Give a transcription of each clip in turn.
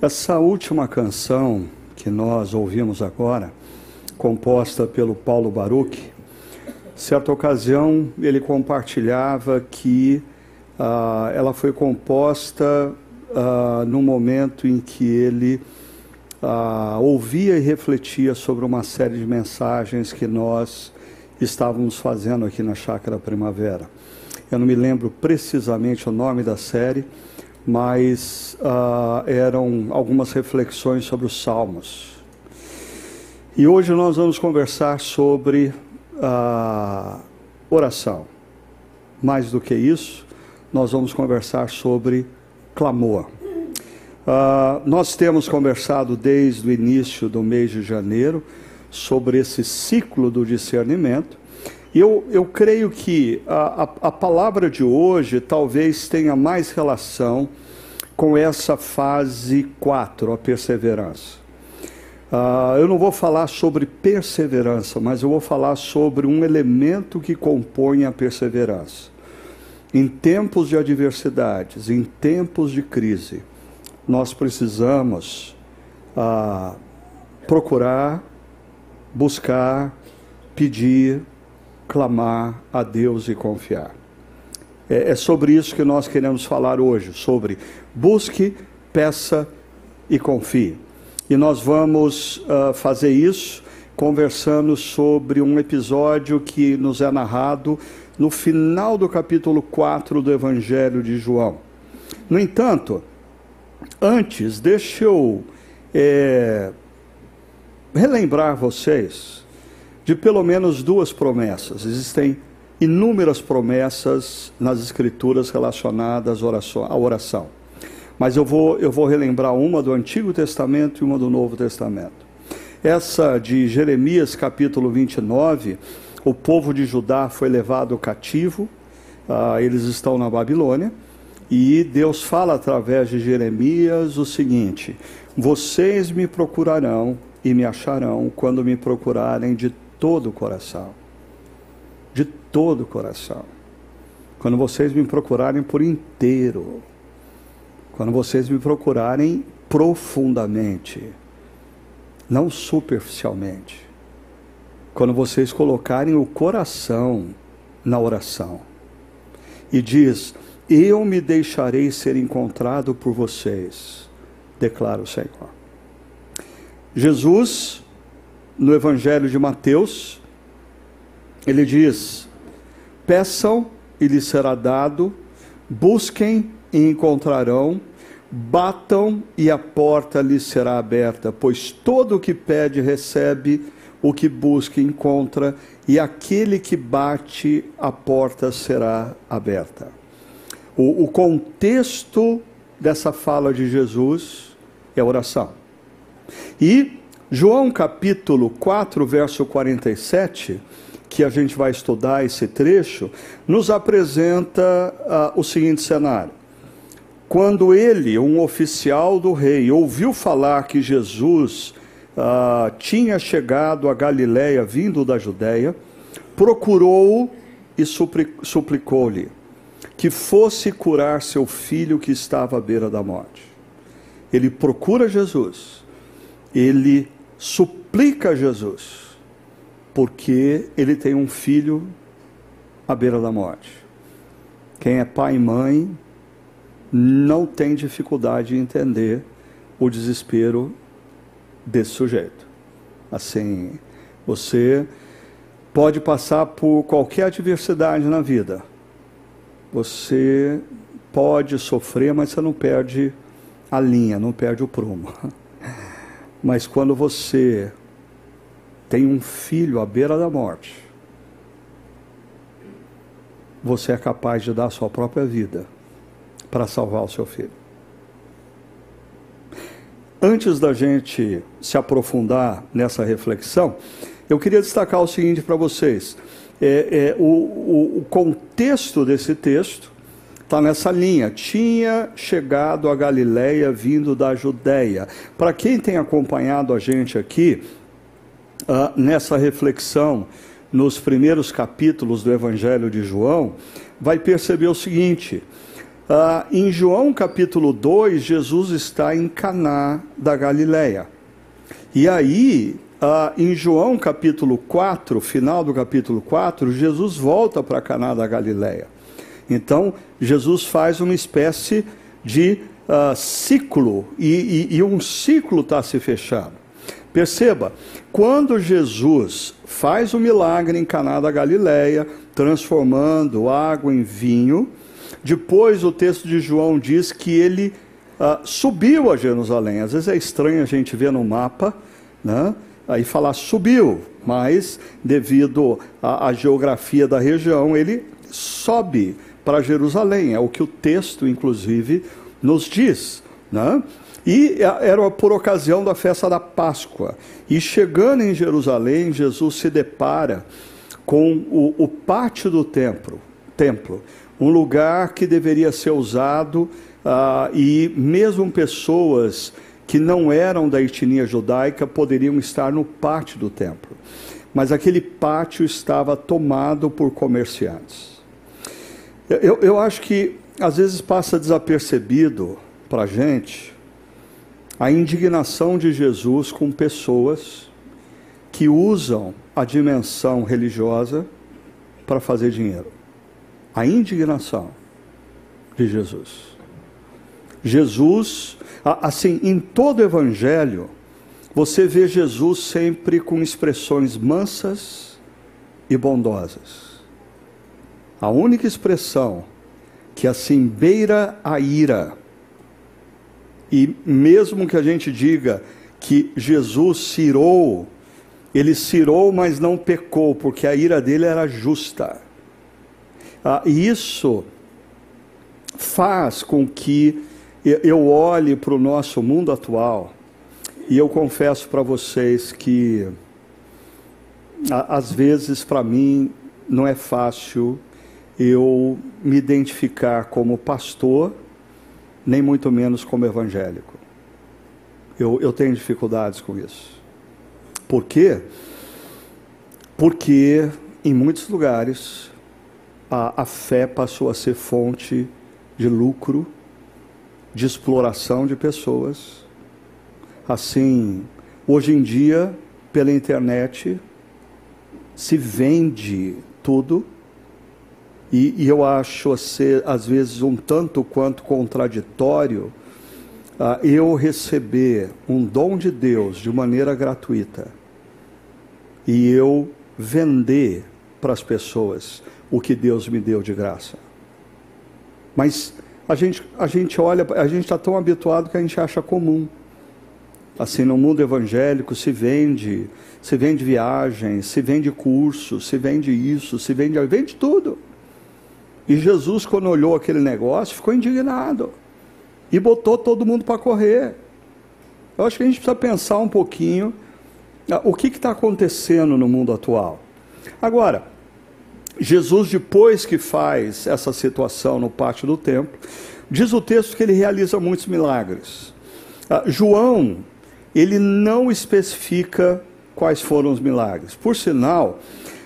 Essa última canção que nós ouvimos agora, composta pelo Paulo Baruch, certa ocasião ele compartilhava que uh, ela foi composta uh, no momento em que ele uh, ouvia e refletia sobre uma série de mensagens que nós estávamos fazendo aqui na Chácara Primavera. Eu não me lembro precisamente o nome da série, mas uh, eram algumas reflexões sobre os Salmos. E hoje nós vamos conversar sobre a oração. Mais do que isso, nós vamos conversar sobre clamor. Uh, nós temos conversado desde o início do mês de janeiro sobre esse ciclo do discernimento eu, eu creio que a, a, a palavra de hoje talvez tenha mais relação com essa fase 4, a perseverança. Uh, eu não vou falar sobre perseverança, mas eu vou falar sobre um elemento que compõe a perseverança. Em tempos de adversidades, em tempos de crise, nós precisamos uh, procurar, buscar, pedir, clamar a Deus e confiar. É, é sobre isso que nós queremos falar hoje, sobre busque, peça e confie. E nós vamos uh, fazer isso conversando sobre um episódio que nos é narrado no final do capítulo 4 do Evangelho de João. No entanto, antes, deixa eu é, relembrar vocês de pelo menos duas promessas. Existem inúmeras promessas nas Escrituras relacionadas à oração. Mas eu vou, eu vou relembrar uma do Antigo Testamento e uma do Novo Testamento. Essa de Jeremias, capítulo 29, o povo de Judá foi levado cativo, uh, eles estão na Babilônia, e Deus fala através de Jeremias o seguinte: Vocês me procurarão e me acharão quando me procurarem de todo o coração. De todo o coração. Quando vocês me procurarem por inteiro. Quando vocês me procurarem profundamente. Não superficialmente. Quando vocês colocarem o coração na oração. E diz: Eu me deixarei ser encontrado por vocês, declara o Senhor. Jesus no Evangelho de Mateus, ele diz: Peçam e lhes será dado, busquem e encontrarão, batam e a porta lhes será aberta, pois todo o que pede recebe, o que busca encontra, e aquele que bate, a porta será aberta. O, o contexto dessa fala de Jesus é oração. E João capítulo 4, verso 47, que a gente vai estudar esse trecho, nos apresenta uh, o seguinte cenário. Quando ele, um oficial do rei, ouviu falar que Jesus uh, tinha chegado a Galiléia vindo da Judéia, procurou e suplicou-lhe que fosse curar seu filho que estava à beira da morte. Ele procura Jesus, ele suplica a Jesus, porque ele tem um filho à beira da morte. Quem é pai e mãe não tem dificuldade em entender o desespero desse sujeito. Assim, você pode passar por qualquer adversidade na vida. Você pode sofrer, mas você não perde a linha, não perde o prumo. Mas quando você tem um filho à beira da morte, você é capaz de dar a sua própria vida para salvar o seu filho. Antes da gente se aprofundar nessa reflexão, eu queria destacar o seguinte para vocês: é, é, o, o, o contexto desse texto está nessa linha. Tinha chegado a Galiléia vindo da Judéia. Para quem tem acompanhado a gente aqui, uh, nessa reflexão, nos primeiros capítulos do Evangelho de João, vai perceber o seguinte: Ah, em João capítulo 2, Jesus está em Caná da Galileia. E aí, ah, em João capítulo 4, final do capítulo 4, Jesus volta para Caná da Galileia. Então, Jesus faz uma espécie de uh, ciclo, e, e, e um ciclo está se fechando. Perceba, quando Jesus faz o milagre em Caná da Galileia, transformando água em vinho, depois o texto de João diz que ele uh, subiu a Jerusalém. Às vezes é estranho a gente ver no mapa, né? aí falar subiu, mas devido à, à geografia da região, ele sobe para Jerusalém. É o que o texto, inclusive, nos diz. Né? E era por ocasião da festa da Páscoa. E chegando em Jerusalém, Jesus se depara com o, o pátio do templo, templo, um lugar que deveria ser usado ah, e mesmo pessoas que não eram da etnia judaica poderiam estar no pátio do templo. Mas aquele pátio estava tomado por comerciantes. Eu, eu acho que às vezes passa desapercebido para a gente a indignação de Jesus com pessoas que usam a dimensão religiosa para fazer dinheiro. A indignação de Jesus. Jesus, assim, em todo evangelho, você vê Jesus sempre com expressões mansas e bondosas. A única expressão que assim beira a ira e mesmo que a gente diga que Jesus cirou, ele cirou, mas não pecou, porque a ira dele era justa. Ah, isso faz com que eu olhe para o nosso mundo atual e eu confesso para vocês que às vezes para mim não é fácil eu me identificar como pastor nem muito menos como evangélico. Eu, eu tenho dificuldades com isso. Por quê? Porque em muitos lugares a, a fé passou a ser fonte de lucro, de exploração de pessoas. Assim, hoje em dia, pela internet, se vende tudo e, e eu acho ser, às vezes, um tanto quanto contraditório uh, eu receber um dom de Deus de maneira gratuita e eu vender para as pessoas o que Deus me deu de graça. Mas a gente, a gente olha, a gente está tão habituado que a gente acha comum. Assim, no mundo evangélico se vende, se vende viagens, se vende curso, se vende isso, se vende, vende tudo. E Jesus, quando olhou aquele negócio, ficou indignado e botou todo mundo para correr. Eu acho que a gente precisa pensar um pouquinho ah, o que está acontecendo no mundo atual. Agora, Jesus, depois que faz essa situação no pátio do templo, diz o texto que ele realiza muitos milagres. Ah, João, ele não especifica quais foram os milagres. Por sinal,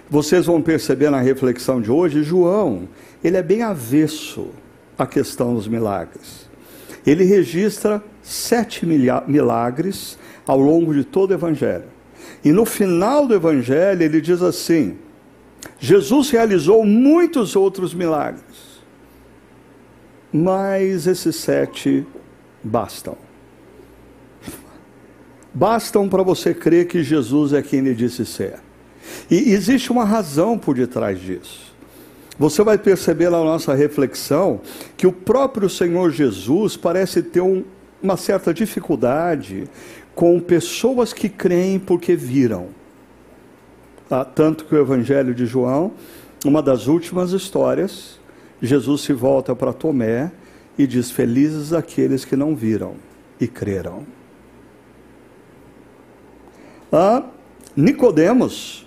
vocês vão perceber na reflexão de hoje, João, ele é bem avesso à questão dos milagres. Ele registra sete milagres ao longo de todo o Evangelho. E no final do Evangelho ele diz assim: Jesus realizou muitos outros milagres, mas esses sete bastam. Bastam para você crer que Jesus é quem ele disse ser. E existe uma razão por detrás disso. Você vai perceber na nossa reflexão que o próprio Senhor Jesus parece ter um, uma certa dificuldade com pessoas que creem porque viram. Ah, tanto que o Evangelho de João, uma das últimas histórias, Jesus se volta para Tomé e diz: Felizes aqueles que não viram e creram. Ah, Nicodemos,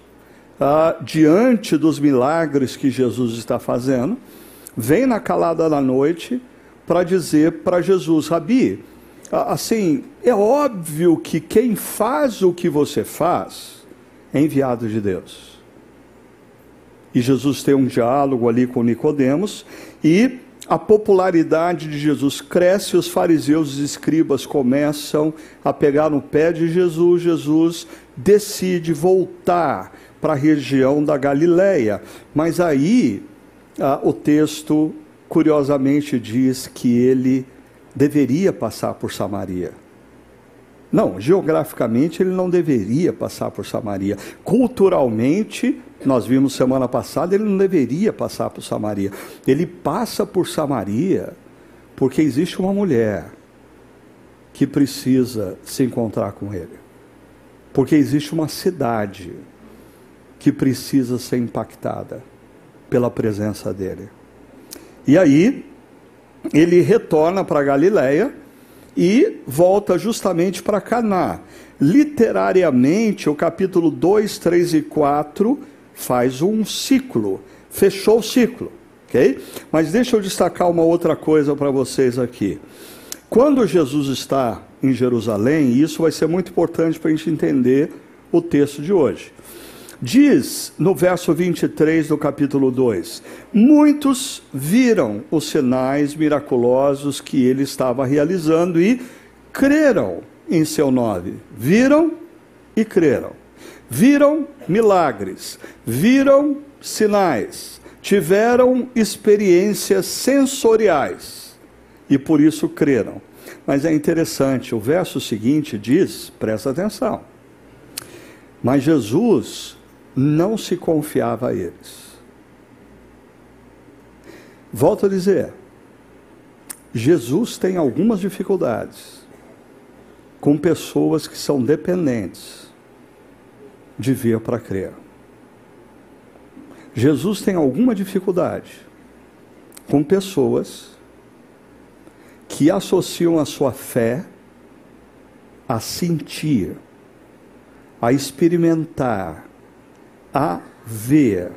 ah, diante dos milagres que Jesus está fazendo, vem na calada da noite para dizer para Jesus, Rabi, assim, é óbvio que quem faz o que você faz é enviado de Deus. E Jesus tem um diálogo ali com Nicodemos e a popularidade de Jesus cresce, os fariseus e escribas começam a pegar no pé de Jesus. Jesus decide voltar para a região da Galileia. Mas aí ah, o texto curiosamente diz que ele deveria passar por Samaria. Não, geograficamente ele não deveria passar por Samaria. Culturalmente, nós vimos semana passada, ele não deveria passar por Samaria. Ele passa por Samaria porque existe uma mulher que precisa se encontrar com ele. Porque existe uma cidade que precisa ser impactada pela presença dele. E aí, ele retorna para Galiléia e volta justamente para Caná. Literariamente, o capítulo 2, 3 e 4 faz um ciclo, fechou o ciclo, ok? Mas deixa eu destacar uma outra coisa para vocês aqui. Quando Jesus está em Jerusalém, e isso vai ser muito importante para a gente entender o texto de hoje. Diz no verso 23 do capítulo 2: Muitos viram os sinais miraculosos que ele estava realizando e creram em seu nome. Viram e creram. Viram milagres, viram sinais, tiveram experiências sensoriais e por isso creram. Mas é interessante, o verso seguinte diz: presta atenção. Mas Jesus não se confiava a eles. Volto a dizer, Jesus tem algumas dificuldades com pessoas que são dependentes de ver para crer. Jesus tem alguma dificuldade com pessoas que associam a sua fé a sentir, a experimentar, a ver.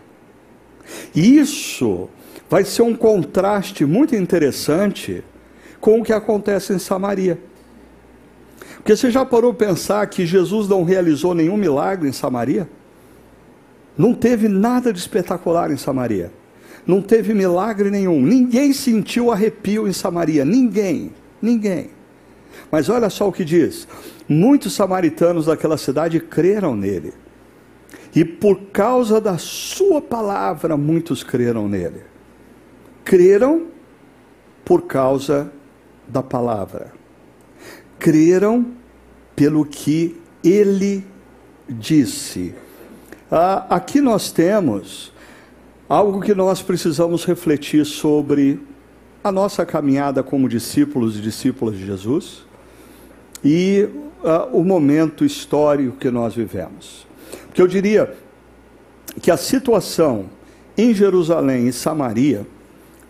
Isso vai ser um contraste muito interessante com o que acontece em Samaria. Porque você já parou pensar que Jesus não realizou nenhum milagre em Samaria? Não teve nada de espetacular em Samaria. Não teve milagre nenhum. Ninguém sentiu arrepio em Samaria. Ninguém. Ninguém. Mas olha só o que diz: muitos samaritanos daquela cidade creram nele. E por causa da sua palavra, muitos creram nele. Creram por causa da palavra. Creram pelo que ele disse. Ah, aqui nós temos algo que nós precisamos refletir sobre a nossa caminhada como discípulos e discípulas de Jesus e ah, o momento histórico que nós vivemos. Que eu diria que a situação em Jerusalém e Samaria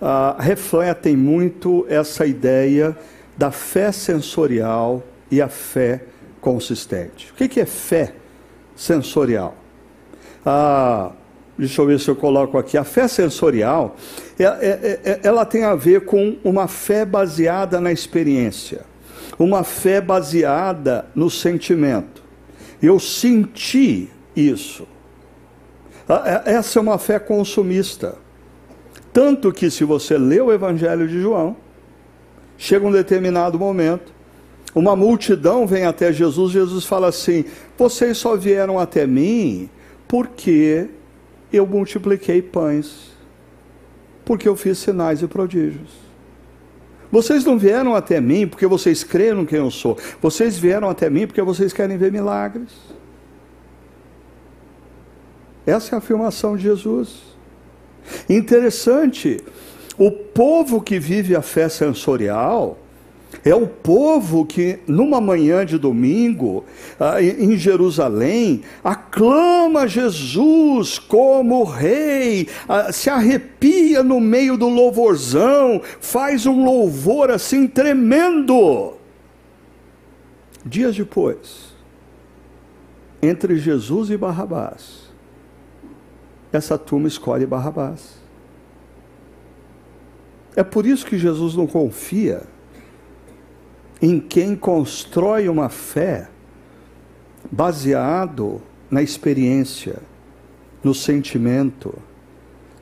ah, refletem muito essa ideia da fé sensorial e a fé consistente. O que é fé sensorial? Ah, deixa eu ver se eu coloco aqui. A fé sensorial, é, é, é ela tem a ver com uma fé baseada na experiência, uma fé baseada no sentimento. Eu senti isso. É, essa é uma fé consumista. Tanto que, se você lê o Evangelho de João, chega um determinado momento, uma multidão vem até Jesus, Jesus fala assim: Vocês só vieram até mim porque eu multipliquei pães, porque eu fiz sinais e prodígios. Vocês não vieram até mim porque vocês creram quem eu sou, vocês vieram até mim porque vocês querem ver milagres. Essa é a afirmação de Jesus. Interessante, o povo que vive a fé sensorial é o povo que, numa manhã de domingo, ah, em Jerusalém, aclama Jesus como rei, ah, se arrepia no meio do louvorzão, faz um louvor assim tremendo. Dias depois, entre Jesus e Barrabás, essa turma escolhe Barrabás. É por isso que Jesus não confia em quem constrói uma fé baseado na experiência, no sentimento,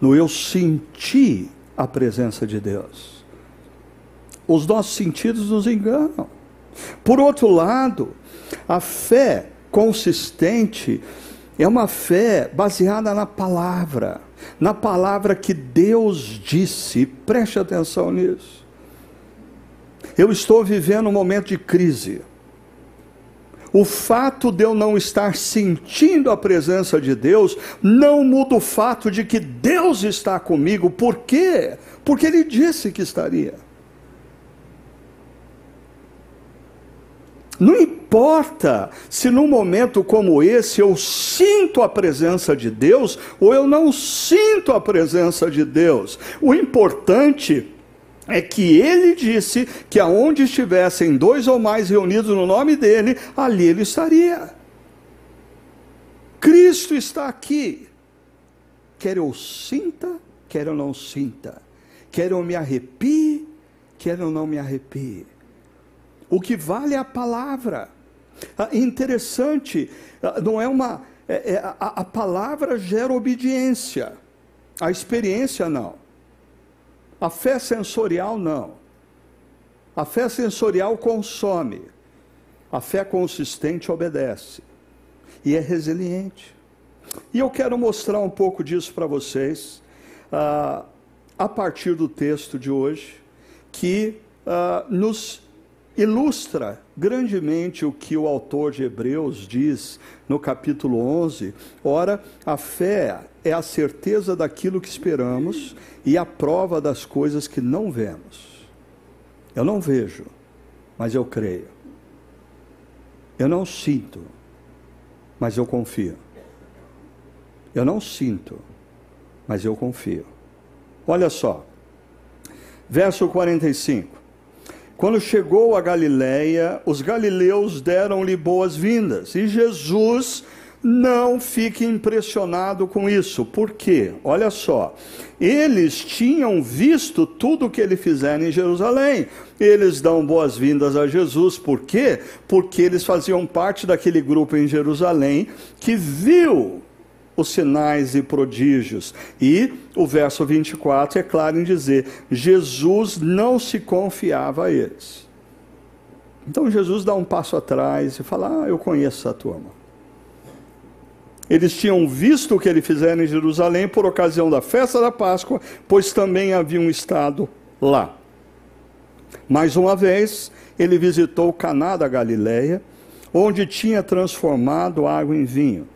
no eu senti a presença de Deus. Os nossos sentidos nos enganam. Por outro lado, a fé consistente é uma fé baseada na palavra, na palavra que Deus disse. Preste atenção nisso. Eu estou vivendo um momento de crise. O fato de eu não estar sentindo a presença de Deus não muda o fato de que Deus está comigo. Por quê? Porque Ele disse que estaria. Não importa se num momento como esse eu sinto a presença de Deus ou eu não sinto a presença de Deus. O importante é que ele disse que aonde estivessem dois ou mais reunidos no nome dele, ali ele estaria. Cristo está aqui. Quer eu sinta, quer eu não sinta. Quer eu me arrepie, quer eu não me arrepie. O que vale é a palavra. Ah, interessante, ah, não é uma. É, é, a, a palavra gera obediência, a experiência não. A fé sensorial não. A fé sensorial consome. A fé consistente obedece. E é resiliente. E eu quero mostrar um pouco disso para vocês, uh, a partir do texto de hoje, que uh, nos ilustra grandemente o que o autor de Hebreus diz no capítulo 11. Ora, a fé é a certeza daquilo que esperamos e a prova das coisas que não vemos. Eu não vejo, mas eu creio. Eu não sinto, mas eu confio. Eu não sinto, mas eu confio. Olha só, verso 45. Quando chegou a Galiléia, os galileus deram-lhe boas-vindas, e Jesus não fique impressionado com isso. Por quê? Olha só. Eles tinham visto tudo o que ele fizera em Jerusalém. Eles dão boas-vindas a Jesus. Por quê? Porque eles faziam parte daquele grupo em Jerusalém que viu os sinais e prodígios. E o verso 24 é claro em dizer: Jesus não se confiava a eles. Então Jesus dá um passo atrás e fala: Ah, eu conheço essa turma. Eles tinham visto o que ele fizera em Jerusalém por ocasião da festa da Páscoa, pois também haviam estado lá. Mais uma vez, ele visitou Caná da Galileia, onde tinha transformado água em vinho.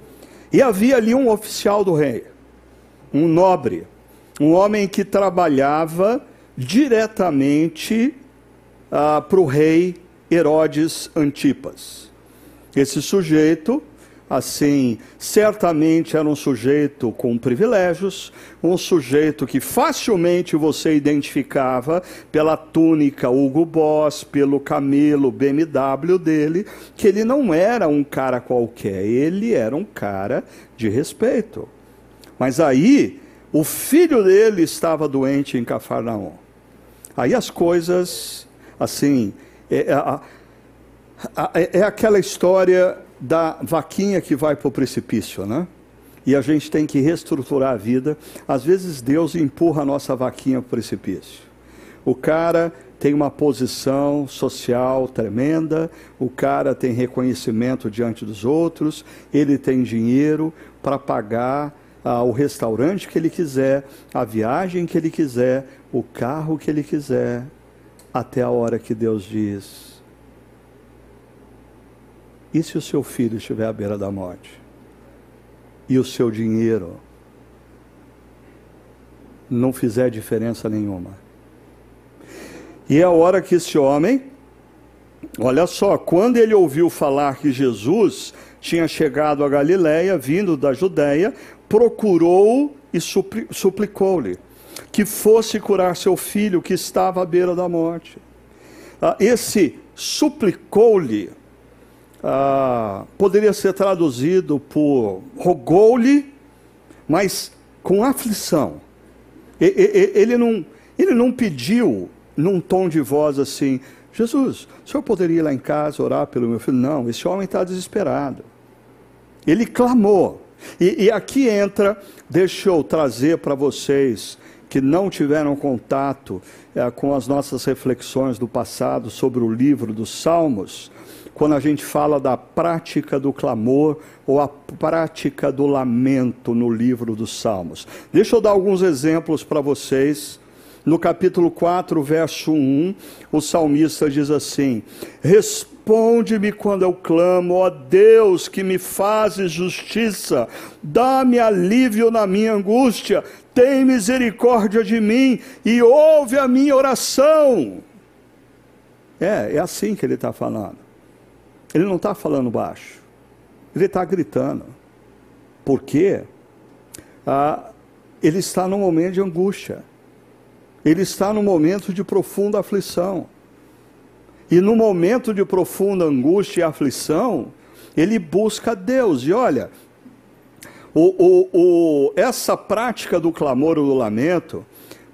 E havia ali um oficial do rei, um nobre, um homem que trabalhava diretamente ah, para o rei Herodes Antipas. Esse sujeito, assim, certamente era um sujeito com privilégios, um sujeito que facilmente você identificava pela túnica Hugo Boss, pelo camelo BMW dele, que ele não era um cara qualquer, ele era um cara de respeito. Mas aí, o filho dele estava doente em Cafarnaum. Aí as coisas, assim, é, é, é aquela história da vaquinha que vai para o precipício, né? E a gente tem que reestruturar a vida. Às vezes Deus empurra a nossa vaquinha para o precipício. O cara tem uma posição social tremenda, o cara tem reconhecimento diante dos outros, ele tem dinheiro para pagar ah, o restaurante que ele quiser, a viagem que ele quiser, o carro que ele quiser, até a hora que Deus diz: e se o seu filho estiver à beira da morte? E o seu dinheiro não fizer diferença nenhuma? E é a hora que esse homem, olha só, quando ele ouviu falar que Jesus tinha chegado a Galiléia, vindo da Judéia, procurou e suplicou-lhe que fosse curar seu filho que estava à beira da morte. Ah, esse suplicou-lhe ah, poderia ser traduzido por rogou-lhe, mas com aflição. Ele não, ele não pediu num tom de voz assim: Jesus, o senhor poderia ir lá em casa orar pelo meu filho? Não, esse homem está desesperado. Ele clamou. E, e aqui entra, deixa eu trazer para vocês que não tiveram contato é, com as nossas reflexões do passado sobre o livro dos Salmos, quando a gente fala da prática do clamor ou a prática do lamento no livro dos Salmos. Deixa eu dar alguns exemplos para vocês. No capítulo 4, verso 1, o salmista diz assim: Responde-me quando eu clamo, ó Deus, que me fazes justiça, dá-me alívio na minha angústia, tem misericórdia de mim e ouve a minha oração. É, é assim que ele está falando. Ele não está falando baixo, ele está gritando. Por quê? Ah, ele está num momento de angústia, ele está num momento de profunda aflição. E no momento de profunda angústia e aflição, ele busca Deus. E olha, o, o, o, essa prática do clamor ou do lamento,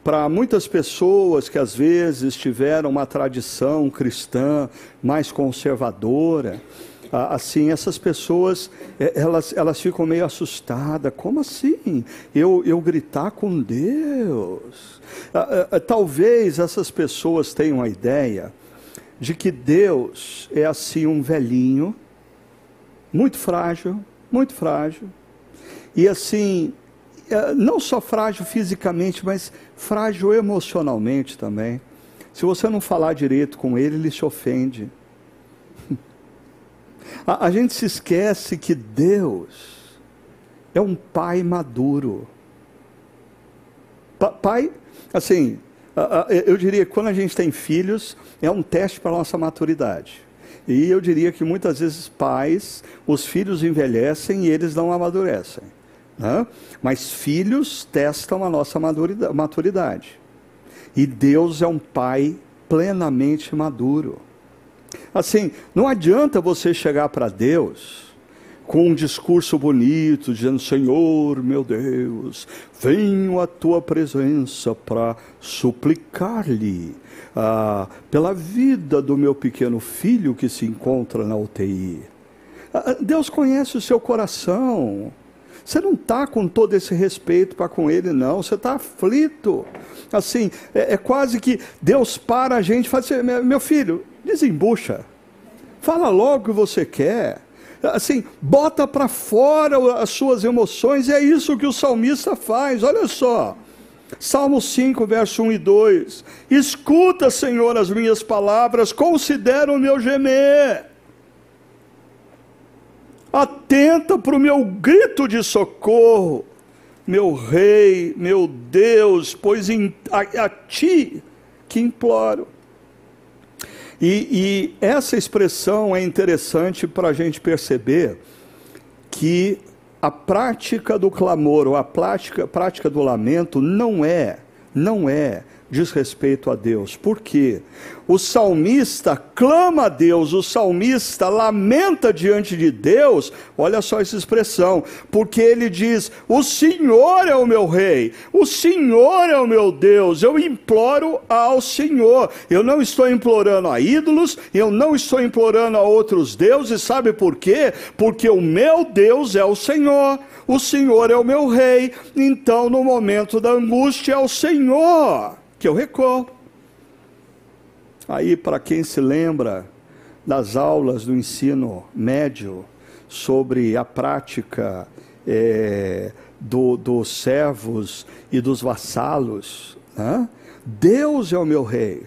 para muitas pessoas que às vezes tiveram uma tradição cristã mais conservadora, assim, essas pessoas, é, elas, elas ficam meio assustadas. Como assim? Eu, eu gritar com Deus? Talvez essas pessoas tenham a ideia de que Deus é assim um velhinho, muito frágil, muito frágil, e assim, não só frágil fisicamente, mas frágil emocionalmente também. Se você não falar direito com ele, ele se ofende. A, a gente se esquece que Deus é um pai maduro. Pa, pai, assim, eu diria que quando a gente tem filhos, é um teste para a nossa maturidade. E eu diria que muitas vezes pais, os filhos envelhecem e eles não amadurecem. Né? Mas filhos testam a nossa maturidade. E Deus é um pai plenamente maduro. Assim, não adianta você chegar para Deus com um discurso bonito, dizendo: Senhor, meu Deus, venho à tua presença para suplicar-lhe ah, pela vida do meu pequeno filho que se encontra na UTI. Ah, Deus conhece o seu coração. Você não está com todo esse respeito para com ele, não. Você está aflito. Assim, é, é, quase que Deus para a gente e fala assim: meu filho, desembucha. Fala logo o que você quer assim, bota para fora as suas emoções, é isso que o salmista faz, olha só. Salmo 5, verso 1 e 2: Escuta, Senhor, as minhas palavras, considera o meu gemer. Atenta para o meu grito de socorro, meu Rei, meu Deus, pois em, a, a ti que imploro. E, e essa expressão é interessante para a gente perceber que a prática do clamor ou a prática, prática do lamento não é, não é diz respeito a Deus. Por quê? O salmista clama a Deus, o salmista lamenta diante de Deus, olha só essa expressão, porque ele diz: O Senhor é o meu rei, o Senhor é o meu Deus, eu imploro ao Senhor. Eu não estou implorando a ídolos, eu não estou implorando a outros deuses, sabe por quê? Porque o meu Deus é o Senhor, o Senhor é o meu rei, então no momento da angústia é o Senhor que eu recorro. Aí, para quem se lembra das aulas do ensino médio sobre a prática é, do, dos servos e dos vassalos, né? Deus é o meu rei,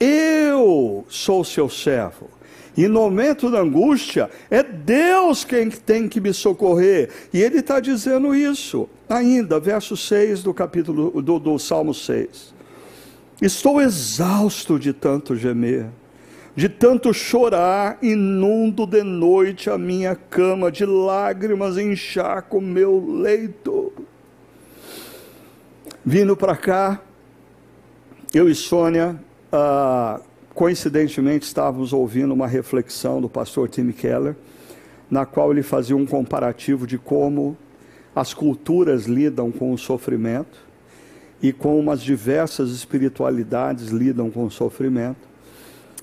eu sou seu servo. E no momento da angústia, é Deus quem tem que me socorrer. E ele está dizendo isso. Ainda, verso 6 do capítulo do, do Salmo 6. Estou exausto de tanto gemer, de tanto chorar, inundo de noite a minha cama, de lágrimas encharco meu leito. Vindo para cá, eu e Sônia, ah, coincidentemente estávamos ouvindo uma reflexão do pastor Tim Keller, na qual ele fazia um comparativo de como as culturas lidam com o sofrimento e como as diversas espiritualidades lidam com o sofrimento.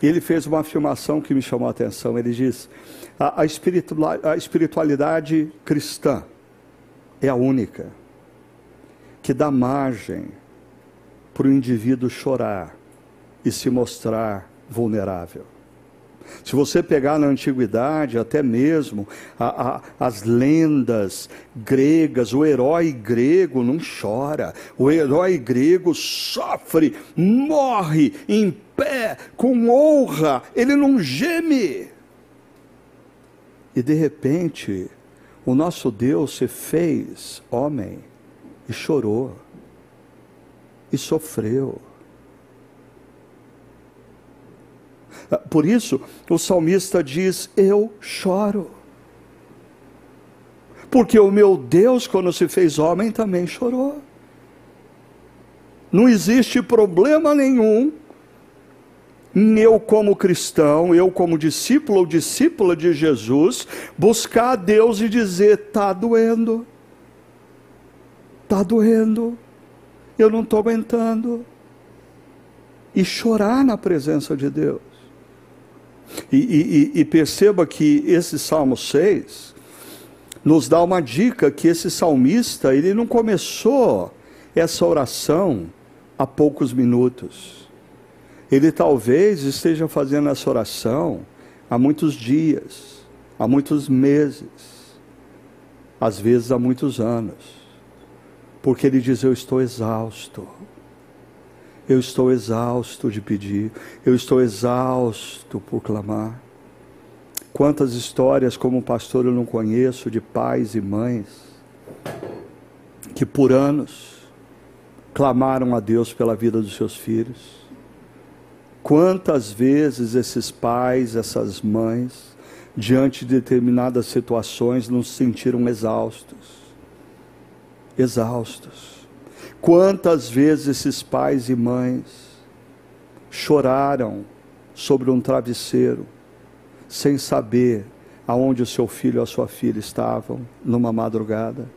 Ele fez uma afirmação que me chamou a atenção. Ele diz: a, a espiritualidade cristã é a única que dá margem para o indivíduo chorar e se mostrar vulnerável. Se você pegar na antiguidade, até mesmo a, a, as lendas gregas, o herói grego não chora, o herói grego sofre, morre em pé, com honra, ele não geme. E de repente, o nosso Deus se fez homem e chorou, e sofreu. Por isso, o salmista diz: Eu choro. Porque o meu Deus, quando se fez homem, também chorou. Não existe problema nenhum eu, como cristão, eu, como discípulo ou discípula de Jesus, buscar a Deus e dizer: está doendo, está doendo, eu não estou aguentando. E chorar na presença de Deus. E, e, e, perceba que esse Salmo 6 nos dá uma dica que esse salmista, ele não começou essa oração há poucos minutos. Ele talvez esteja fazendo essa oração há muitos dias, há muitos meses, às vezes há muitos anos. Porque ele diz: Eu estou exausto. Eu estou exausto de pedir, eu estou exausto por clamar. Quantas histórias, como pastor, eu não conheço de pais e mães que por anos clamaram a Deus pela vida dos seus filhos. Quantas vezes esses pais, essas mães, diante de determinadas situações, não se sentiram exaustos? Exaustos Quantas vezes esses pais e mães choraram sobre um travesseiro, sem saber aonde o seu filho ou a sua filha estavam numa madrugada?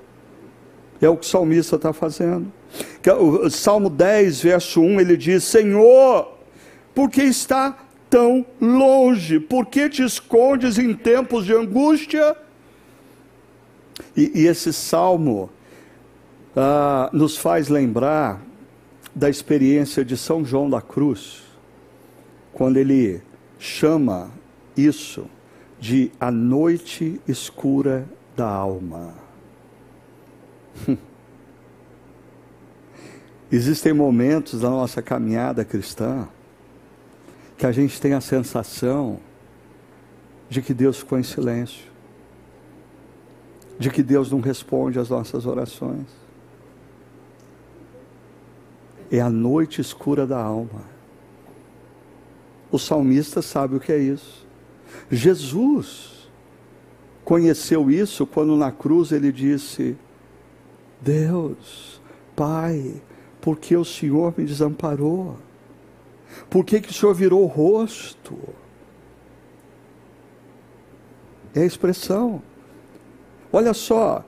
É o que o salmista está fazendo. Salmo 10, verso 1, ele diz: Senhor, por que está tão longe? Por que te escondes em tempos de angústia? E, e esse salmo ah, nos faz lembrar da experiência de São João da Cruz, quando ele chama isso de a noite escura da alma. Existem momentos da nossa caminhada cristã que a gente tem a sensação de que Deus ficou em silêncio, de que Deus não responde às nossas orações é a noite escura da alma. O salmista sabe o que é isso. Jesus conheceu isso quando na cruz ele disse: Deus, Pai, por que o Senhor me desamparou? Por que, que o Senhor virou o rosto? É a expressão. Olha só,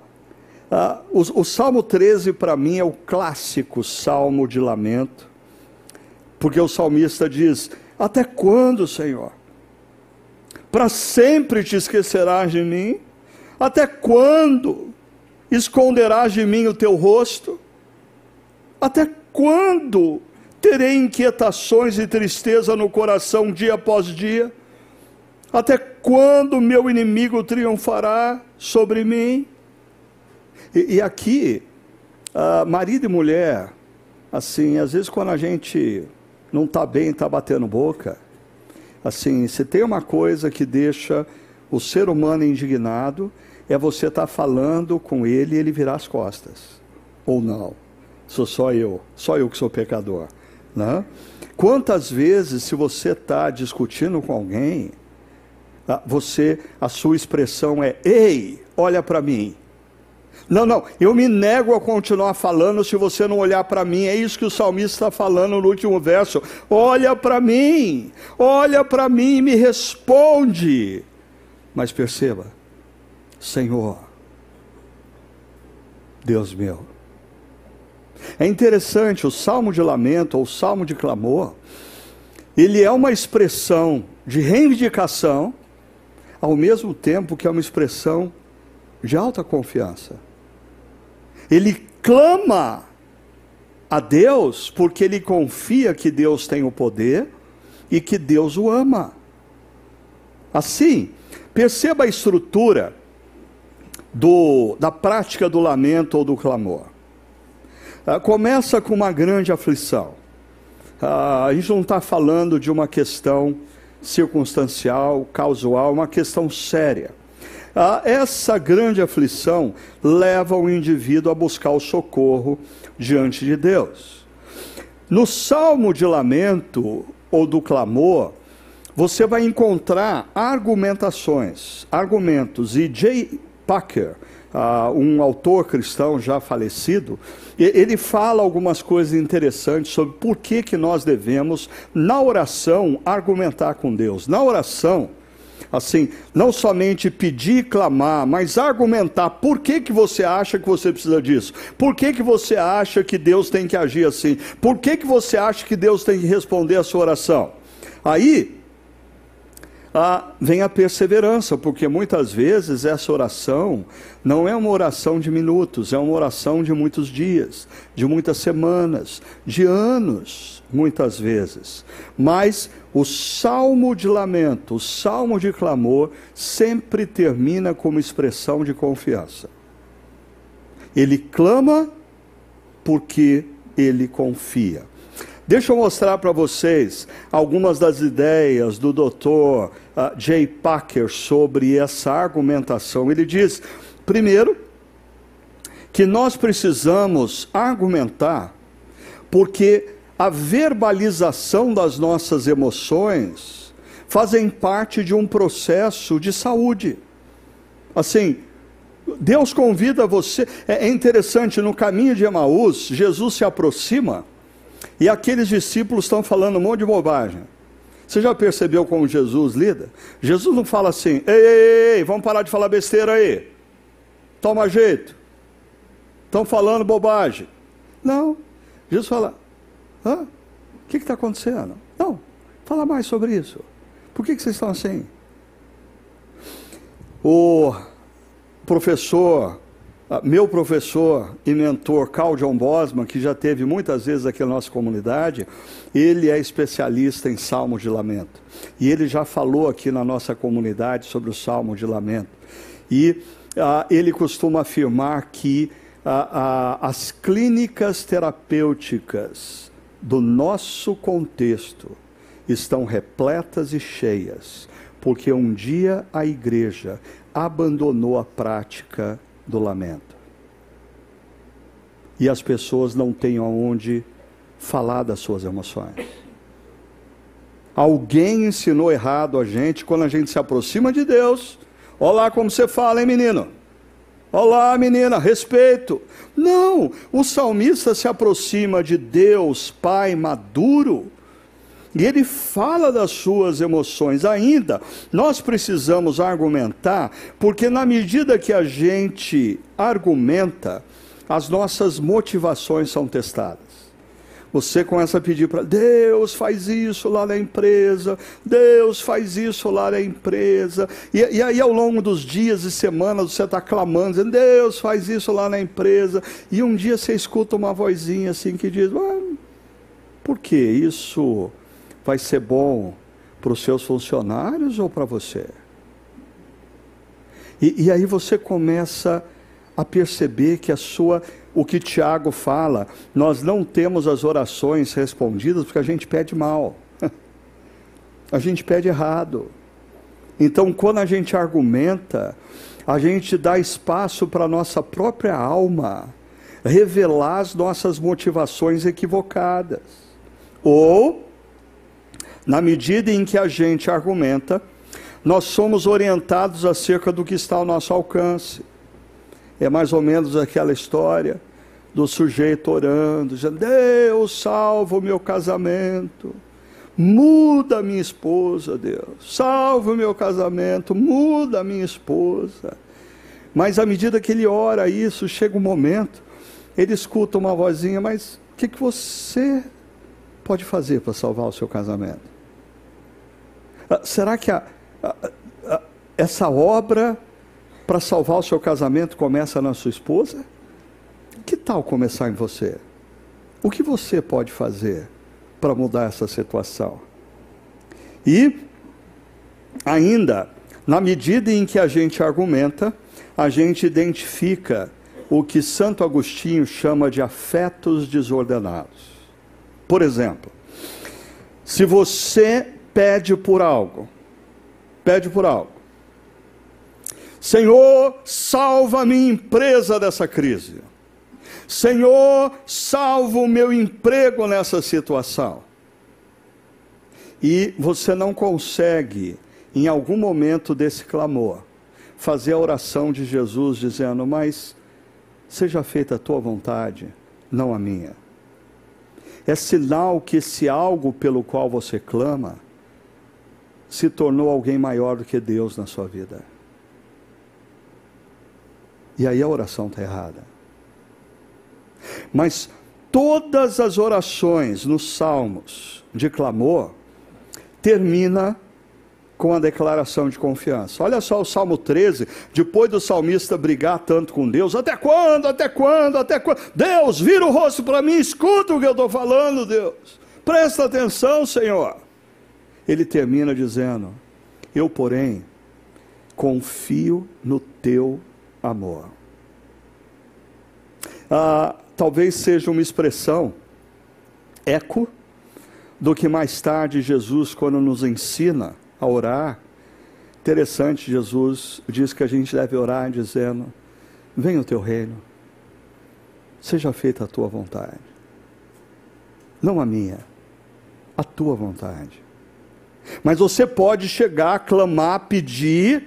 ah, o, o Salmo 13, para mim, é o clássico salmo de lamento, porque o salmista diz: Até quando, Senhor? Para sempre te esquecerás de mim? Até quando esconderás de mim o teu rosto? Até quando terei inquietações e tristeza no coração dia após dia? Até quando meu inimigo triunfará sobre mim? E, e aqui, uh, marido e mulher, assim, às vezes quando a gente não está bem, está batendo boca, assim, se tem uma coisa que deixa o ser humano indignado, é você estar tá falando com ele e ele virar as costas. Ou não. Sou só eu, só eu que sou pecador. Né? Quantas vezes, se você está discutindo com alguém, ah, você, a sua expressão é: Ei, olha para mim. Não, não, eu me nego a continuar falando se você não olhar para mim. É isso que o salmista está falando no último verso. Olha para mim, olha para mim e me responde. Mas perceba, Senhor, Deus meu. É interessante, o salmo de lamento ou o salmo de clamor, ele é uma expressão de reivindicação, ao mesmo tempo que é uma expressão de alta confiança. Ele clama a Deus porque ele confia que Deus tem o poder e que Deus o ama. Assim, perceba a estrutura do, da prática do lamento ou do clamor. Ah, começa com uma grande aflição. Ah, a gente não está falando de uma questão circunstancial, causal, uma questão séria. Ah, essa grande aflição leva o indivíduo a buscar o socorro diante de Deus. No salmo de lamento ou do clamor, você vai encontrar argumentações, argumentos, e J. Packer, uh, um autor cristão já falecido, ele fala algumas coisas interessantes sobre por que, que nós devemos, na oração, argumentar com Deus. Na oração, assim, não somente pedir e clamar, mas argumentar por que, que você acha que você precisa disso, por que, que você acha que Deus tem que agir assim, por que, que você acha que Deus tem que responder a sua oração. Aí, ah, vem a perseverança, porque muitas vezes essa oração não é uma oração de minutos, é uma oração de muitos dias, de muitas semanas, de anos, muitas vezes. Mas o salmo de lamento, o salmo de clamor, sempre termina com uma expressão de confiança. Ele clama porque ele confia. Deixa eu mostrar para vocês algumas das ideias do Dr. Uh, Jay Packer sobre essa argumentação. Ele diz, primeiro, que nós precisamos argumentar porque a verbalização das nossas emoções fazem parte de um processo de saúde. Assim, Deus convida você. É, é interessante, no caminho de Emaús, Jesus se aproxima e aqueles discípulos estão falando um monte de bobagem. Você já percebeu como Jesus lida? Jesus não fala assim, ei, ei, ei, vamos parar de falar besteira aí. Toma jeito. Estão falando bobagem. Não. Jesus fala, hã? O que está acontecendo? Não. Fala mais sobre isso. Por que, que vocês estão assim? O professor meu professor e mentor, Carl John Bosman, que já teve muitas vezes aqui na nossa comunidade, ele é especialista em salmo de lamento. E ele já falou aqui na nossa comunidade sobre o salmo de lamento. E ah, ele costuma afirmar que ah, ah, as clínicas terapêuticas do nosso contexto estão repletas e cheias, porque um dia a igreja abandonou a prática do lamento. E as pessoas não têm aonde falar das suas emoções. Alguém ensinou errado a gente quando a gente se aproxima de Deus. Olá, como você fala, hein, menino? Olá, menina, respeito. Não, o salmista se aproxima de Deus, Pai maduro, e ele fala das suas emoções. Ainda, nós precisamos argumentar, porque na medida que a gente argumenta, as nossas motivações são testadas. Você começa a pedir para Deus faz isso lá na empresa, Deus faz isso lá na empresa, e, e aí ao longo dos dias e semanas você está clamando, dizendo, Deus faz isso lá na empresa, e um dia você escuta uma vozinha assim que diz, ah, por que isso vai ser bom para os seus funcionários ou para você? E, e, aí você começa a perceber que a sua, o que Tiago fala, nós não temos as orações respondidas porque a gente pede mal, a gente pede errado. Então, quando a gente argumenta, a gente dá espaço para a nossa própria alma revelar as nossas motivações equivocadas. Ou na medida em que a gente argumenta, nós somos orientados acerca do que está ao nosso alcance. É mais ou menos aquela história do sujeito orando, dizendo: Deus, salva o meu casamento, muda a minha esposa, Deus, salva o meu casamento, muda a minha esposa. Mas à medida que ele ora isso, chega um momento, ele escuta uma vozinha: Mas o que, que você pode fazer para salvar o seu casamento? Ah, será que a, a, a, essa obra para salvar o seu casamento começa na sua esposa? Que tal começar em você? O que você pode fazer para mudar essa situação? E, ainda, na medida em que a gente argumenta, a gente identifica o que Santo Agostinho chama de afetos desordenados. Por exemplo, se você pede por algo, pede por algo, Senhor, salva a minha empresa dessa crise. Senhor, salva o meu emprego nessa situação. E você não consegue, em algum momento desse clamor, fazer a oração de Jesus dizendo: Mas seja feita a tua vontade, não a minha. É sinal que esse algo pelo qual você clama se tornou alguém maior do que Deus na sua vida. E aí a oração está errada. Mas todas as orações nos salmos de clamor termina com a declaração de confiança. Olha só o Salmo 13, depois do salmista brigar tanto com Deus, até quando, até quando, até quando? Deus, vira o rosto para mim, escuta o que eu estou falando, Deus. Presta atenção, Senhor. Ele termina dizendo: Eu, porém, confio no teu amor. Ah, talvez seja uma expressão eco do que mais tarde Jesus, quando nos ensina a orar. Interessante, Jesus diz que a gente deve orar dizendo: Venha o teu reino, seja feita a tua vontade, não a minha, a tua vontade. Mas você pode chegar, clamar, pedir,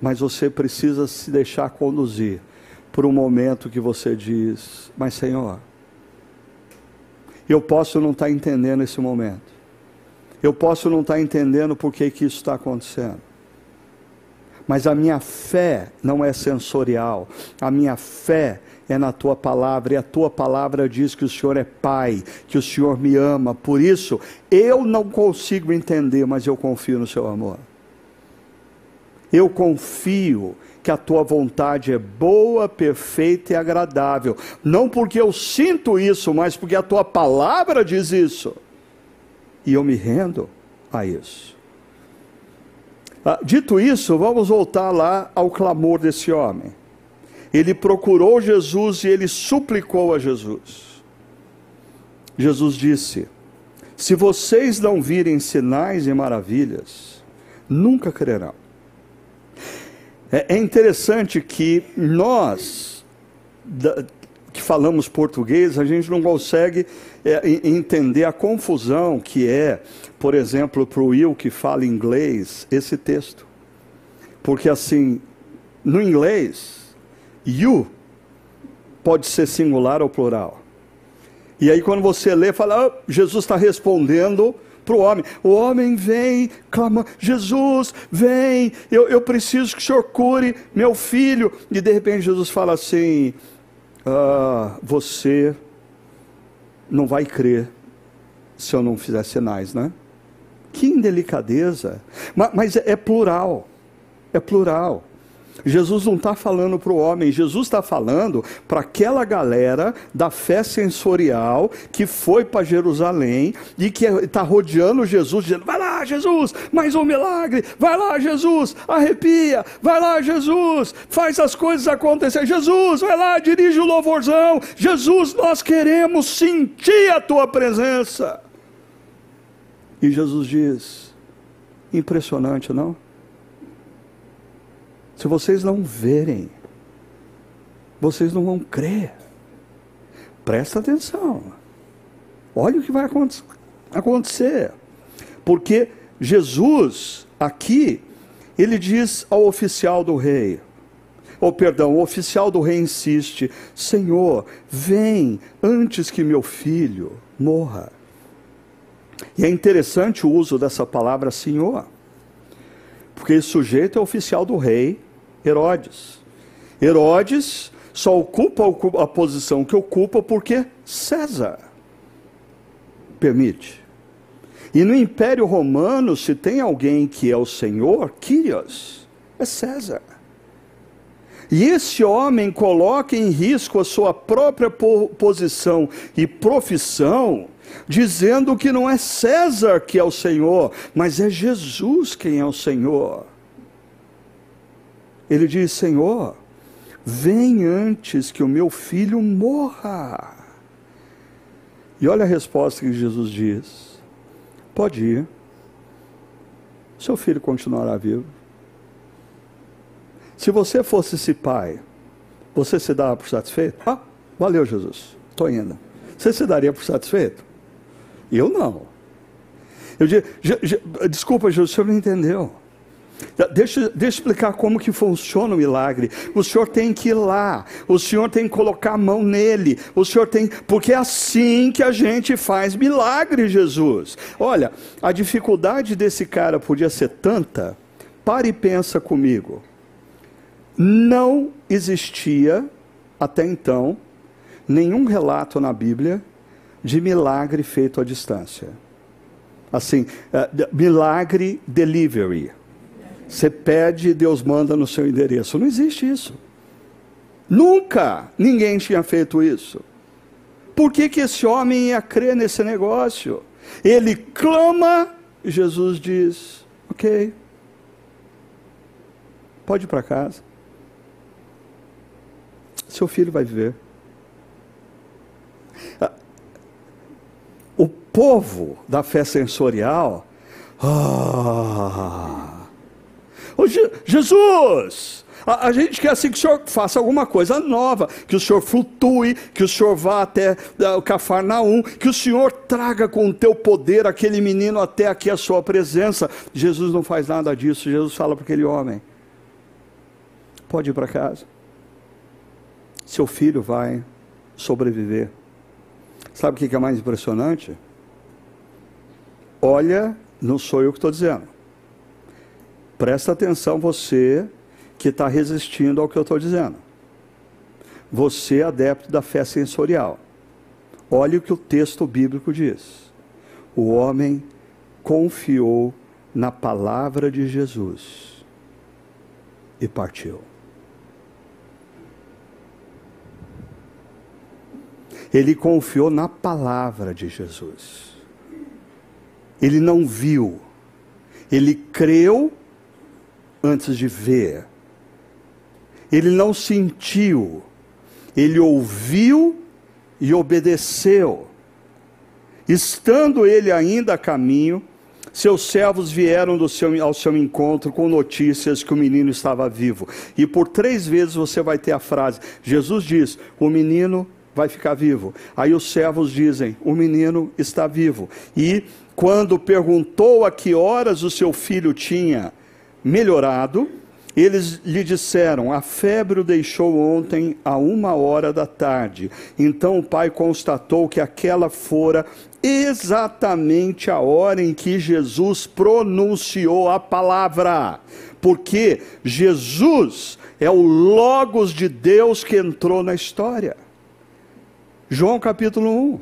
mas você precisa se deixar conduzir por um momento que você diz: Mas Senhor, eu posso não estar entendendo esse momento. Eu posso não estar entendendo por que, que isso está acontecendo. Mas a minha fé não é sensorial. A minha fé é na tua palavra, e a tua palavra diz que o Senhor é Pai, que o Senhor me ama. Por isso, eu não consigo entender, mas eu confio no seu amor. Eu confio que a tua vontade é boa, perfeita e agradável. Não porque eu sinto isso, mas porque a tua palavra diz isso e eu me rendo a isso. Ah, dito isso, vamos voltar lá ao clamor desse homem. Ele procurou Jesus e ele suplicou a Jesus. Jesus disse: Se vocês não virem sinais e maravilhas, nunca crerão. É, é interessante que nós, que falamos português, a gente não consegue é, entender a confusão que é, por exemplo, para o Will que fala inglês, esse texto. Porque assim, no inglês, you pode ser singular ou plural. E aí quando você lê, fala, oh, Jesus está respondendo para o homem. O homem vem, clama, Jesus, vem, eu, eu preciso que o Senhor cure meu filho. E de repente Jesus fala assim, ah, você não vai crer se eu não fizer sinais, né? Que indelicadeza. Mas, mas é plural. É plural. Jesus não está falando para o homem, Jesus está falando para aquela galera da fé sensorial que foi para Jerusalém e que está rodeando Jesus, dizendo: vai lá, Jesus, mais um milagre, vai lá, Jesus, arrepia, vai lá, Jesus, faz as coisas acontecer, Jesus, vai lá, dirige o louvorzão, Jesus, nós queremos sentir a tua presença. E Jesus diz: impressionante, não? Se vocês não verem, vocês não vão crer. Presta atenção. Olha o que vai acontecer. Porque Jesus, aqui, ele diz ao oficial do rei, ou perdão, o oficial do rei insiste: Senhor, vem antes que meu filho morra. E é interessante o uso dessa palavra Senhor, porque esse sujeito é oficial do rei, Herodes. Herodes só ocupa a posição que ocupa porque César permite. E no Império Romano, se tem alguém que é o Senhor, Quírios, é César. E esse homem coloca em risco a sua própria posição e profissão, dizendo que não é César que é o Senhor, mas é Jesus quem é o Senhor. Ele diz: Senhor, vem antes que o meu filho morra. E olha a resposta que Jesus diz: Pode ir, seu filho continuará vivo. Se você fosse esse pai, você se dava por satisfeito? Ah, valeu, Jesus, estou indo. Você se daria por satisfeito? Eu não. Eu digo, desculpa, Jesus, o senhor não entendeu. Deixa, deixa eu explicar como que funciona o milagre. O senhor tem que ir lá, o senhor tem que colocar a mão nele, o senhor tem. Porque é assim que a gente faz milagre, Jesus. Olha, a dificuldade desse cara podia ser tanta. Pare e pensa comigo não existia, até então, nenhum relato na Bíblia de milagre feito à distância. Assim, uh, milagre delivery. Você pede e Deus manda no seu endereço. Não existe isso. Nunca ninguém tinha feito isso. Por que, que esse homem ia crer nesse negócio? Ele clama, e Jesus diz: Ok, pode ir para casa seu filho vai viver. O povo da fé sensorial, ah, Jesus, a, a, gente quer assim que o senhor faça alguma coisa nova, que o senhor flutue, que o senhor vá até uh, Cafarnaum, que o senhor traga com o teu poder aquele menino até aqui a sua presença. Jesus não faz nada disso. Jesus fala para aquele homem: pode ir para casa seu filho vai sobreviver. Sabe o que é mais impressionante? Olha, não sou eu que estou dizendo. Presta atenção, você que está resistindo ao que eu estou dizendo. Você, adepto da fé sensorial. Olhe o que o texto bíblico diz. O homem confiou na palavra de Jesus e partiu. Ele confiou na palavra de Jesus. Ele não viu, ele creu antes de ver. Ele não sentiu, ele ouviu e obedeceu. Estando ele ainda a caminho, seus servos vieram seu, ao seu encontro com notícias que o menino estava vivo. E por três vezes você vai ter a frase: Jesus diz: O menino vai ficar vivo. Aí os servos dizem: O menino está vivo. E quando perguntou a que horas o seu filho tinha melhorado, eles lhe disseram: A febre o deixou ontem a uma hora da tarde. Então o pai constatou que aquela fora exatamente a hora em que Jesus pronunciou a palavra. Porque Jesus é o Logos de Deus que entrou na história. João capítulo 1.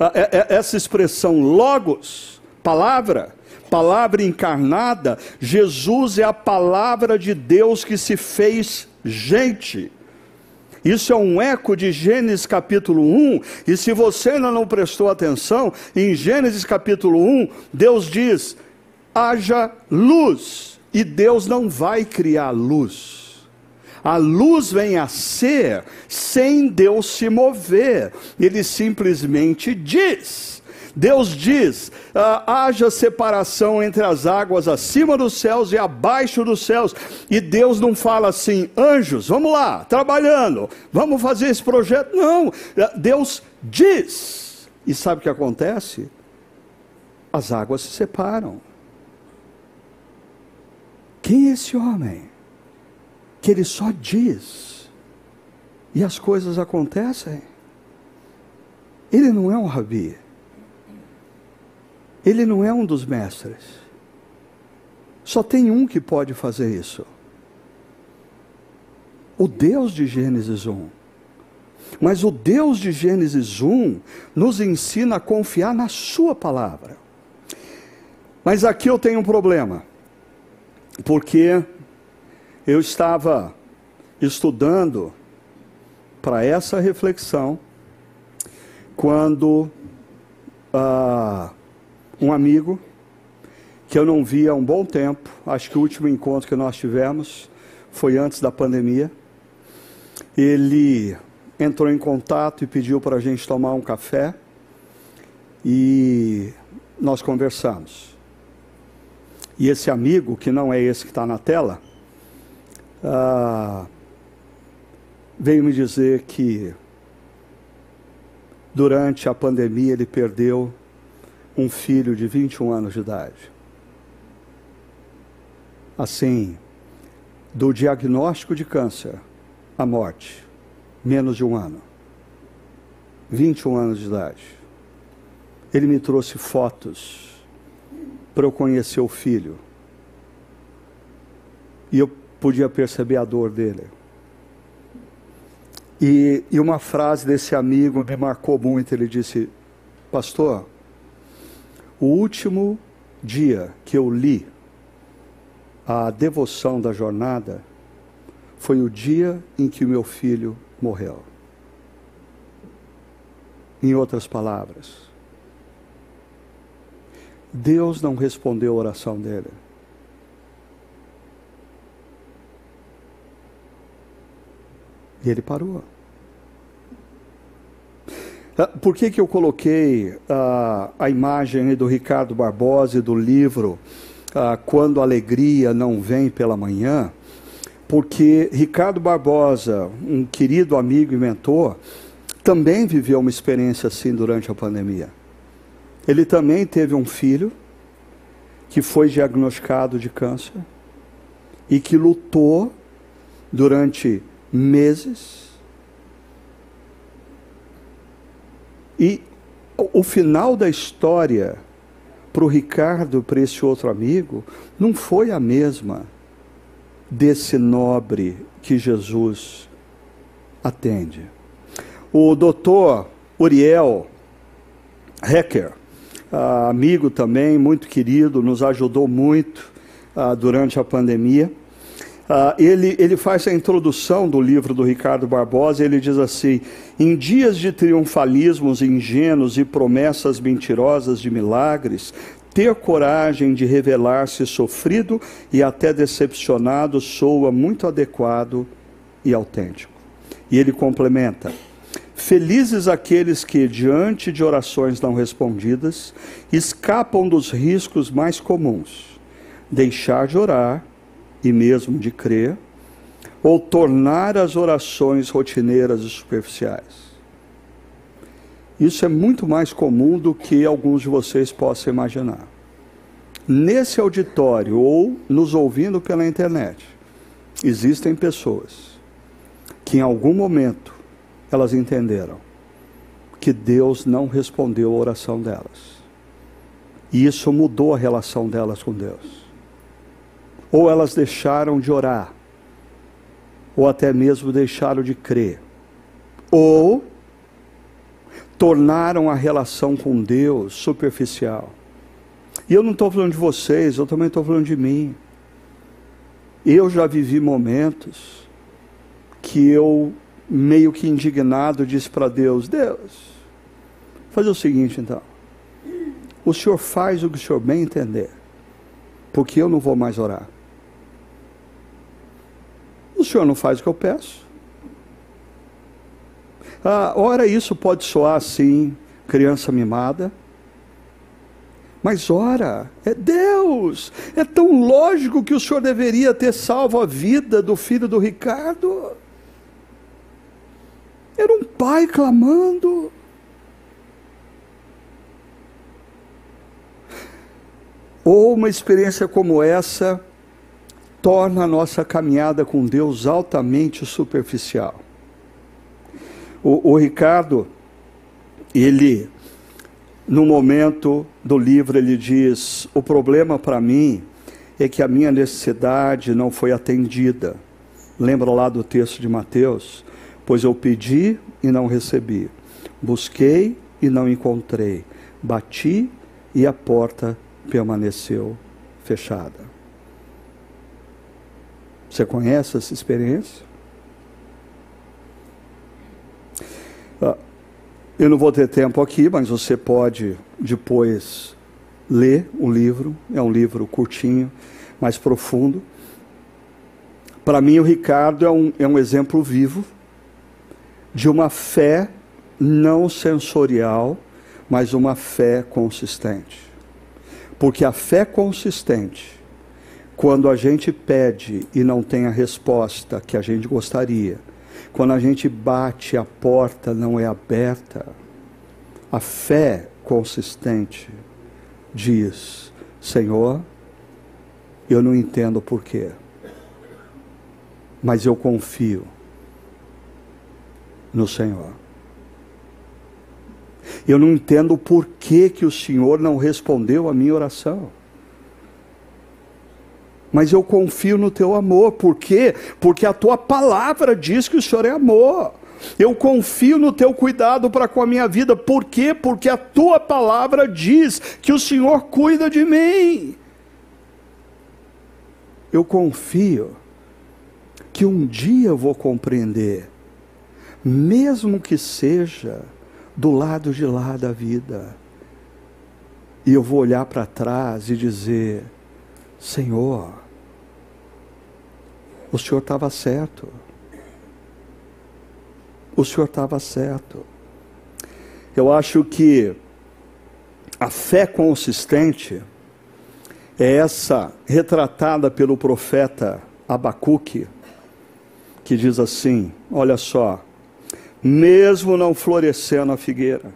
Ah, é, é, essa expressão logos, palavra, palavra encarnada, Jesus é a palavra de Deus que se fez gente. Isso é um eco de Gênesis capítulo 1, e se você ainda não prestou atenção, em Gênesis capítulo 1, Deus diz: haja luz, e Deus não vai criar luz. A luz vem a ser sem Deus se mover. Ele simplesmente diz. Deus diz: ah, haja separação entre as águas acima dos céus e abaixo dos céus. E Deus não fala assim, anjos, vamos lá, trabalhando, vamos fazer esse projeto. Não, Deus diz. E sabe o que acontece? As águas se separam. Quem é esse homem? que ele só diz e as coisas acontecem. Ele não é um rabi. Ele não é um dos mestres. Só tem um que pode fazer isso. O Deus de Gênesis 1. Mas o Deus de Gênesis 1 nos ensina a confiar na Sua palavra. Mas aqui eu tenho um problema. Porque eu estava estudando para essa reflexão quando ah, um amigo que eu não via há um bom tempo, acho que o último encontro que nós tivemos foi antes da pandemia, ele entrou em contato e pediu para a gente tomar um café e nós conversamos. E esse amigo, que não é esse que está na tela, ah, veio me dizer que durante a pandemia ele perdeu um filho de 21 anos de idade. Assim, do diagnóstico de câncer à morte, menos de um ano. 21 anos de idade. Ele me trouxe fotos para eu conhecer o filho. E eu podia perceber a dor dele. E, e uma frase desse amigo me marcou muito. Ele disse: Pastor, o último dia que eu li a devoção da jornada foi o dia em que o meu filho morreu. Em outras palavras, Deus não respondeu a oração dele. E ele parou. Ah, por que, que eu coloquei uh, a imagem do Ricardo Barbosa e do livro uh, Quando a Alegria Não Vem pela Manhã? Porque Ricardo Barbosa, um querido amigo e mentor, também viveu uma experiência assim durante a pandemia. Ele também teve um filho que foi diagnosticado de câncer e que lutou durante meses. E o final da história para o Ricardo, para esse outro amigo, não foi a mesma desse nobre que Jesus atende. O doutor Uriel Hecker, uh, amigo também, muito querido, nos ajudou muito uh, durante a pandemia. Uh, ele, ele faz a introdução do livro do Ricardo Barbosa, ele diz assim: em dias de triunfalismos ingênuos e promessas mentirosas de milagres, ter coragem de revelar-se sofrido e até decepcionado soa muito adequado e autêntico. E ele complementa: Felizes aqueles que, diante de orações não respondidas, escapam dos riscos mais comuns, deixar de orar e mesmo de crer, ou tornar as orações rotineiras e superficiais. Isso é muito mais comum do que alguns de vocês possam imaginar. Nesse auditório ou nos ouvindo pela internet, existem pessoas que em algum momento elas entenderam que Deus não respondeu a oração delas. E isso mudou a relação delas com Deus ou elas deixaram de orar, ou até mesmo deixaram de crer, ou tornaram a relação com Deus superficial. E eu não estou falando de vocês, eu também estou falando de mim. Eu já vivi momentos que eu, meio que indignado, disse para Deus: Deus, fazer o seguinte então. O senhor faz o que o senhor bem entender, porque eu não vou mais orar. O senhor não faz o que eu peço. Ah, ora, isso pode soar assim, criança mimada. Mas ora, é Deus. É tão lógico que o senhor deveria ter salvo a vida do filho do Ricardo. Era um pai clamando. Ou uma experiência como essa torna a nossa caminhada com Deus altamente superficial. O, o Ricardo, ele, no momento do livro, ele diz: O problema para mim é que a minha necessidade não foi atendida. Lembra lá do texto de Mateus? Pois eu pedi e não recebi, busquei e não encontrei, bati e a porta permaneceu fechada. Você conhece essa experiência? Ah, eu não vou ter tempo aqui, mas você pode depois ler o livro. É um livro curtinho, mais profundo. Para mim, o Ricardo é um, é um exemplo vivo de uma fé não sensorial, mas uma fé consistente. Porque a fé consistente quando a gente pede e não tem a resposta que a gente gostaria, quando a gente bate a porta não é aberta, a fé consistente diz: Senhor, eu não entendo porquê, mas eu confio no Senhor. Eu não entendo o porquê que o Senhor não respondeu a minha oração. Mas eu confio no teu amor. Por quê? Porque a tua palavra diz que o Senhor é amor. Eu confio no teu cuidado para com a minha vida. Por quê? Porque a tua palavra diz que o Senhor cuida de mim. Eu confio que um dia eu vou compreender, mesmo que seja do lado de lá da vida. E eu vou olhar para trás e dizer: Senhor, o Senhor estava certo. O Senhor estava certo. Eu acho que a fé consistente é essa retratada pelo profeta Abacuque, que diz assim: Olha só, mesmo não florescendo a figueira,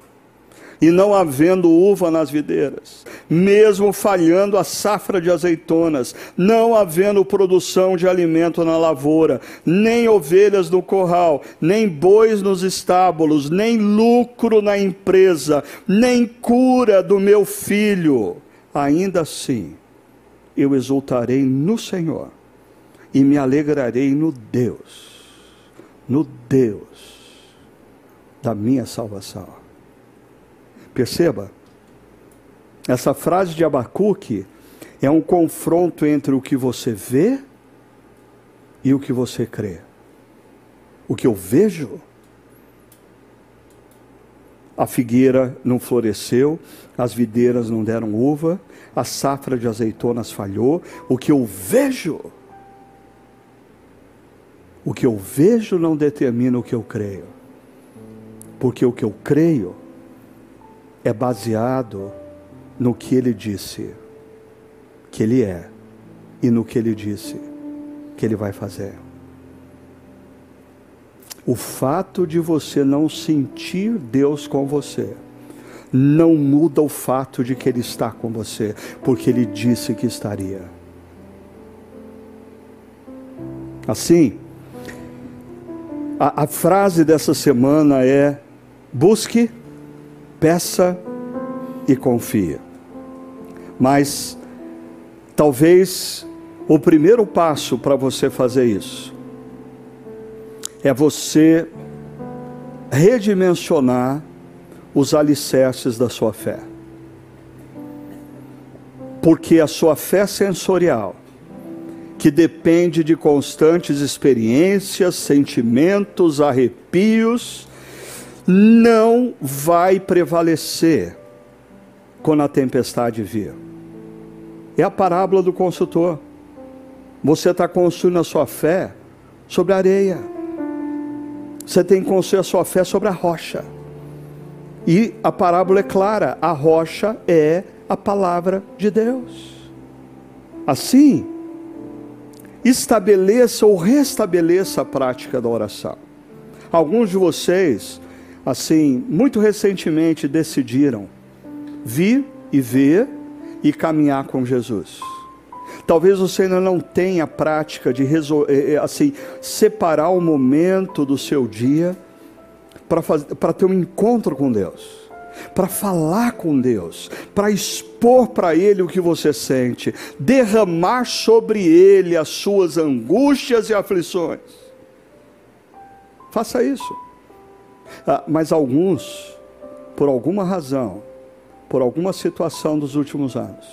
e não havendo uva nas videiras, mesmo falhando a safra de azeitonas, não havendo produção de alimento na lavoura, nem ovelhas no corral, nem bois nos estábulos, nem lucro na empresa, nem cura do meu filho, ainda assim eu exultarei no Senhor e me alegrarei no Deus, no Deus da minha salvação. Perceba, essa frase de Abacuque é um confronto entre o que você vê e o que você crê. O que eu vejo, a figueira não floresceu, as videiras não deram uva, a safra de azeitonas falhou. O que eu vejo, o que eu vejo não determina o que eu creio porque o que eu creio é baseado no que ele disse que ele é e no que ele disse que ele vai fazer. O fato de você não sentir Deus com você não muda o fato de que Ele está com você, porque Ele disse que estaria. Assim, a, a frase dessa semana é: Busque, peça e confie. Mas talvez o primeiro passo para você fazer isso é você redimensionar os alicerces da sua fé. Porque a sua fé sensorial, que depende de constantes experiências, sentimentos, arrepios, não vai prevalecer quando a tempestade vir. É a parábola do consultor. Você está construindo a sua fé sobre a areia. Você tem que construir a sua fé sobre a rocha. E a parábola é clara: a rocha é a palavra de Deus. Assim, estabeleça ou restabeleça a prática da oração. Alguns de vocês assim, muito recentemente decidiram vir e ver e caminhar com Jesus. Talvez você ainda não tenha a prática de eh, eh, assim, separar o momento do seu dia para ter um encontro com Deus, para falar com Deus, para expor para Ele o que você sente, derramar sobre Ele as suas angústias e aflições. Faça isso. Ah, mas alguns, por alguma razão, por alguma situação dos últimos anos,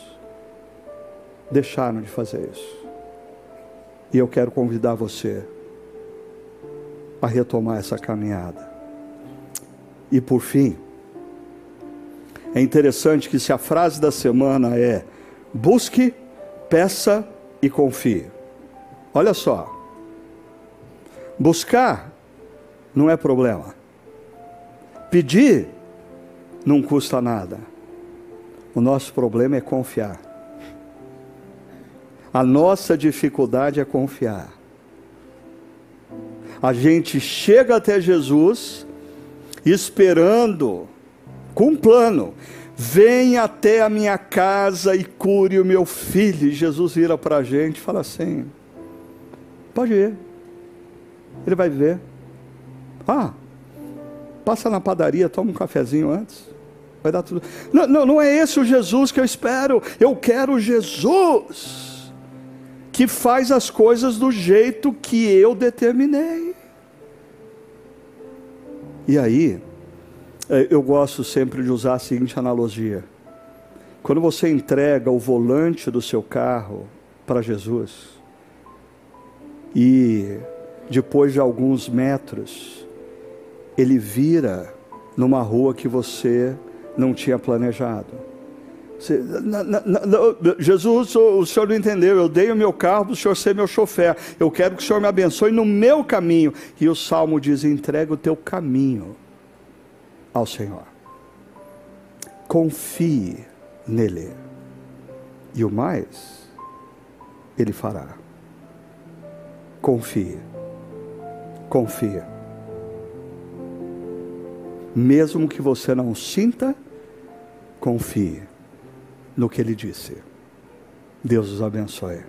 deixaram de fazer isso. E eu quero convidar você a retomar essa caminhada. E por fim, é interessante que se a frase da semana é busque, peça e confie. Olha só. Buscar não é problema. Pedir não custa nada. O nosso problema é confiar. A nossa dificuldade é confiar. A gente chega até Jesus esperando, com um plano, vem até a minha casa e cure o meu filho. E Jesus vira para a gente e fala assim: pode ir, ele vai ver. Ah, passa na padaria, toma um cafezinho antes. Vai dar tudo. Não, não, não é esse o Jesus que eu espero. Eu quero Jesus que faz as coisas do jeito que eu determinei. E aí, é, eu gosto sempre de usar a seguinte analogia: quando você entrega o volante do seu carro para Jesus, e depois de alguns metros, ele vira numa rua que você não tinha planejado. Você, na, na, na, Jesus, o senhor não entendeu. Eu dei o meu carro para o senhor ser meu chofer. Eu quero que o senhor me abençoe no meu caminho. E o salmo diz: entrega o teu caminho ao Senhor. Confie nele. E o mais, ele fará. Confie. Confia. Mesmo que você não sinta, confie no que ele disse. Deus os abençoe.